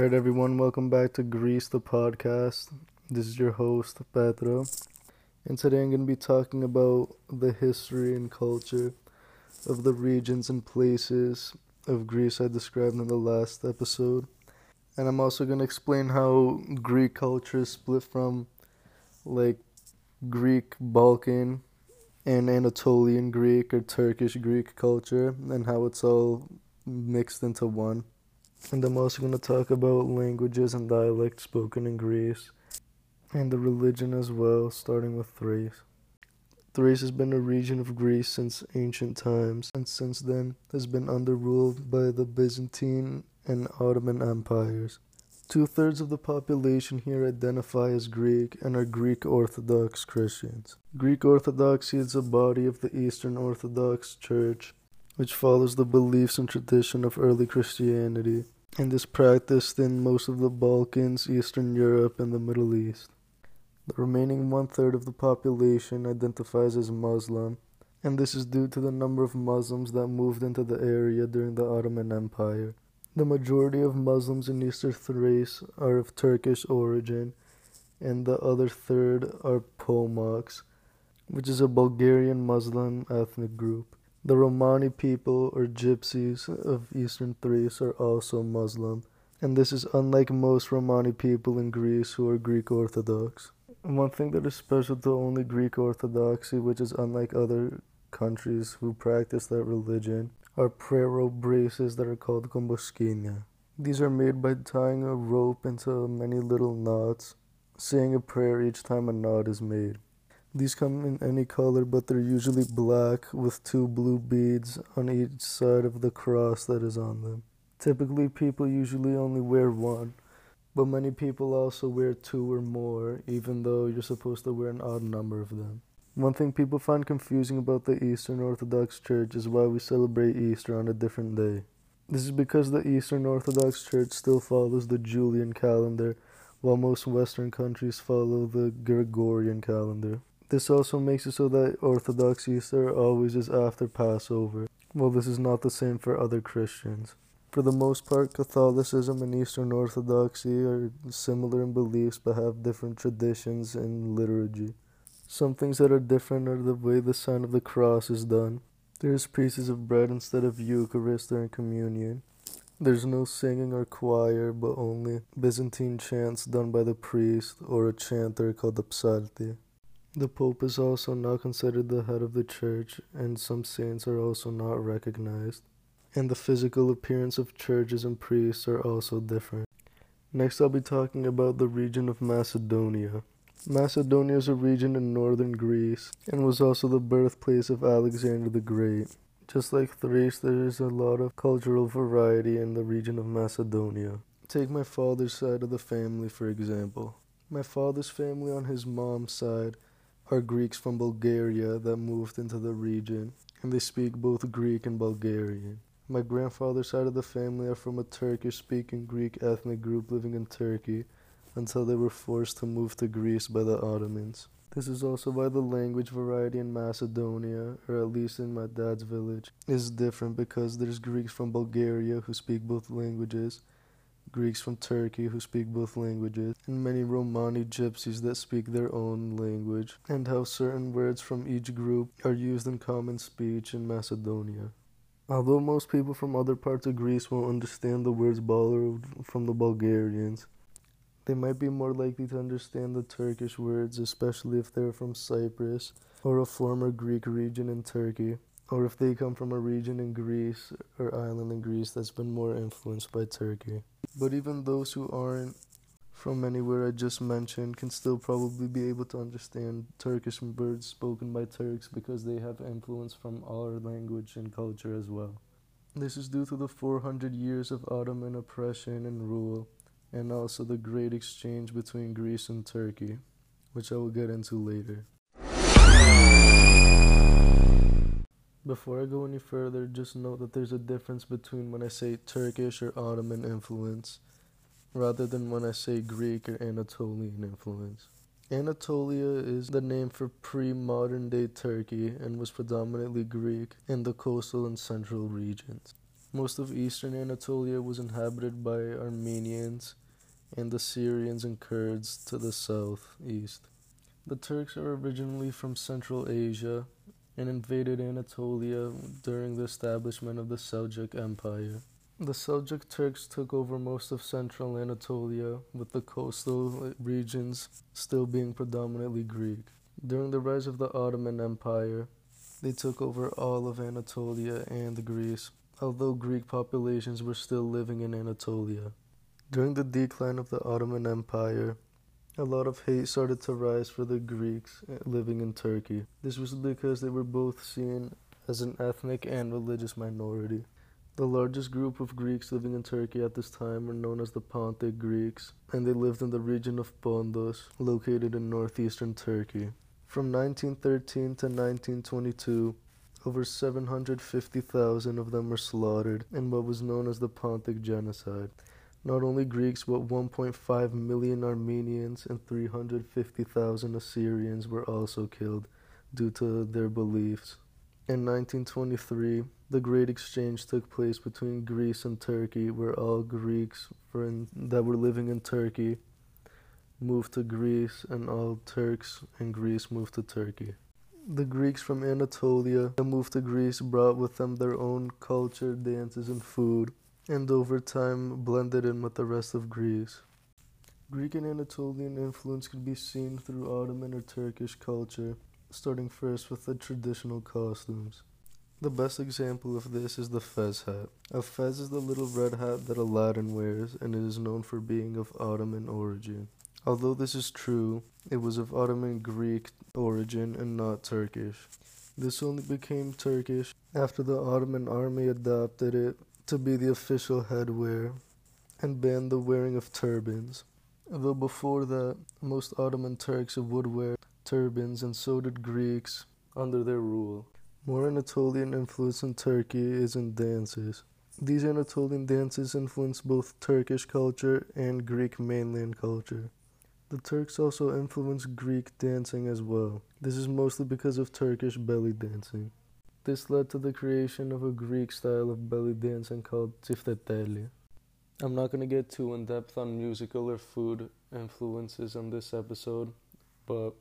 All right, everyone, welcome back to Greece, the podcast. This is your host, Petro, and today I'm going to be talking about the history and culture of the regions and places of Greece I described in the last episode. And I'm also going to explain how Greek culture is split from like Greek Balkan and Anatolian Greek or Turkish Greek culture and how it's all mixed into one. And I'm also going to talk about languages and dialects spoken in Greece and the religion as well, starting with Thrace. Thrace has been a region of Greece since ancient times, and since then has been under rule by the Byzantine and Ottoman empires. Two thirds of the population here identify as Greek and are Greek Orthodox Christians. Greek Orthodoxy is a body of the Eastern Orthodox Church, which follows the beliefs and tradition of early Christianity and is practiced in most of the Balkans, Eastern Europe, and the Middle East. The remaining one third of the population identifies as Muslim, and this is due to the number of Muslims that moved into the area during the Ottoman Empire. The majority of Muslims in Eastern Thrace are of Turkish origin, and the other third are Pomaks, which is a Bulgarian Muslim ethnic group. The Romani people, or Gypsies, of Eastern Thrace are also Muslim, and this is unlike most Romani people in Greece who are Greek Orthodox. One thing that is special to only Greek Orthodoxy, which is unlike other countries who practice that religion, are prayer rope braces that are called gomboskinia. These are made by tying a rope into many little knots, saying a prayer each time a knot is made. These come in any color, but they're usually black with two blue beads on each side of the cross that is on them. Typically, people usually only wear one, but many people also wear two or more, even though you're supposed to wear an odd number of them. One thing people find confusing about the Eastern Orthodox Church is why we celebrate Easter on a different day. This is because the Eastern Orthodox Church still follows the Julian calendar, while most Western countries follow the Gregorian calendar. This also makes it so that Orthodox Easter always is after Passover, while this is not the same for other Christians. For the most part, Catholicism and Eastern Orthodoxy are similar in beliefs but have different traditions and liturgy. Some things that are different are the way the sign of the cross is done. There's pieces of bread instead of Eucharist during communion. There's no singing or choir, but only Byzantine chants done by the priest or a chanter called the psalti. The Pope is also not considered the head of the church, and some saints are also not recognized and the physical appearance of churches and priests are also different. Next, I'll be talking about the region of Macedonia. Macedonia is a region in northern Greece and was also the birthplace of Alexander the Great. Just like Thrace, there is a lot of cultural variety in the region of Macedonia. Take my father's side of the family, for example. My father's family on his mom's side are Greeks from Bulgaria that moved into the region, and they speak both Greek and Bulgarian. My grandfather's side of the family are from a Turkish speaking Greek ethnic group living in Turkey until they were forced to move to Greece by the Ottomans. This is also why the language variety in Macedonia, or at least in my dad's village, is different because there's Greeks from Bulgaria who speak both languages, Greeks from Turkey who speak both languages, and many Romani gypsies that speak their own language, and how certain words from each group are used in common speech in Macedonia. Although most people from other parts of Greece won't understand the words borrowed from the Bulgarians, they might be more likely to understand the Turkish words, especially if they're from Cyprus or a former Greek region in Turkey, or if they come from a region in Greece or island in Greece that's been more influenced by Turkey. But even those who aren't from anywhere I just mentioned can still probably be able to understand Turkish words spoken by Turks because they have influence from our language and culture as well. This is due to the 400 years of Ottoman oppression and rule, and also the great exchange between Greece and Turkey, which I will get into later. Before I go any further, just note that there's a difference between when I say Turkish or Ottoman influence rather than when I say Greek or Anatolian influence. Anatolia is the name for pre modern day Turkey and was predominantly Greek in the coastal and central regions. Most of eastern Anatolia was inhabited by Armenians and the Syrians and Kurds to the southeast. The Turks are originally from Central Asia and invaded Anatolia during the establishment of the Seljuk Empire. The Seljuk Turks took over most of central Anatolia, with the coastal regions still being predominantly Greek. During the rise of the Ottoman Empire, they took over all of Anatolia and Greece, although Greek populations were still living in Anatolia. During the decline of the Ottoman Empire, a lot of hate started to rise for the Greeks eh, living in Turkey. This was because they were both seen as an ethnic and religious minority. The largest group of Greeks living in Turkey at this time were known as the Pontic Greeks, and they lived in the region of Pondos, located in northeastern Turkey. From 1913 to 1922, over 750,000 of them were slaughtered in what was known as the Pontic Genocide. Not only Greeks, but 1.5 million Armenians and 350,000 Assyrians were also killed due to their beliefs. In 1923, the Great Exchange took place between Greece and Turkey, where all Greeks in, that were living in Turkey moved to Greece, and all Turks in Greece moved to Turkey. The Greeks from Anatolia that moved to Greece brought with them their own culture, dances, and food and over time blended in with the rest of Greece. Greek and Anatolian influence could be seen through Ottoman or Turkish culture, starting first with the traditional costumes. The best example of this is the fez hat. A fez is the little red hat that Aladdin wears, and it is known for being of Ottoman origin. Although this is true, it was of Ottoman Greek origin and not Turkish. This only became Turkish after the Ottoman army adopted it to be the official headwear and banned the wearing of turbans. Though before that, most Ottoman Turks would wear turbans, and so did Greeks under their rule. More Anatolian influence in Turkey is in dances. These Anatolian dances influence both Turkish culture and Greek mainland culture. The Turks also influence Greek dancing as well. This is mostly because of Turkish belly dancing. This led to the creation of a Greek style of belly dancing called tsifteteli. I'm not going to get too in depth on musical or food influences on this episode, but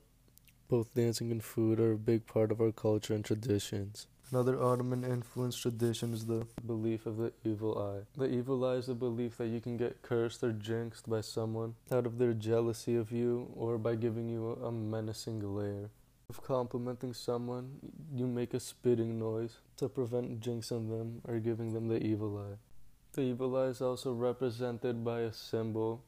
both dancing and food are a big part of our culture and traditions. Another Ottoman influenced tradition is the belief of the evil eye. The evil eye is the belief that you can get cursed or jinxed by someone out of their jealousy of you or by giving you a menacing glare. If complimenting someone, you make a spitting noise to prevent jinxing them or giving them the evil eye. The evil eye is also represented by a symbol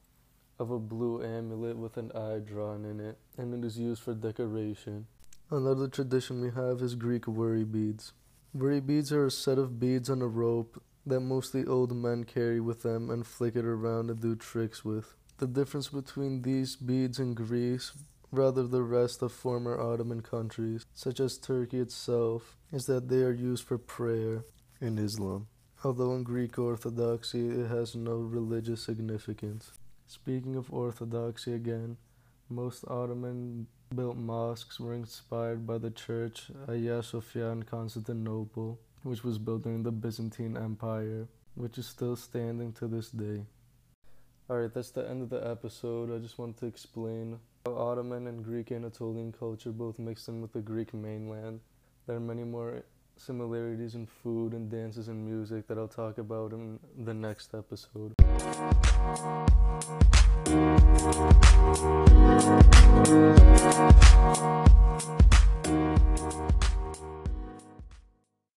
of a blue amulet with an eye drawn in it, and it is used for decoration. Another tradition we have is Greek worry beads. Worry beads are a set of beads on a rope that mostly old men carry with them and flick it around and do tricks with. The difference between these beads in Greece rather the rest of former Ottoman countries, such as Turkey itself, is that they are used for prayer in Islam, although in Greek Orthodoxy it has no religious significance. Speaking of Orthodoxy again, most Ottoman built mosques were inspired by the church Hagia Sophia in Constantinople, which was built during the Byzantine Empire, which is still standing to this day. Alright, that's the end of the episode. I just wanted to explain Ottoman and Greek Anatolian culture both mixed in with the Greek mainland. There are many more similarities in food and dances and music that I'll talk about in the next episode.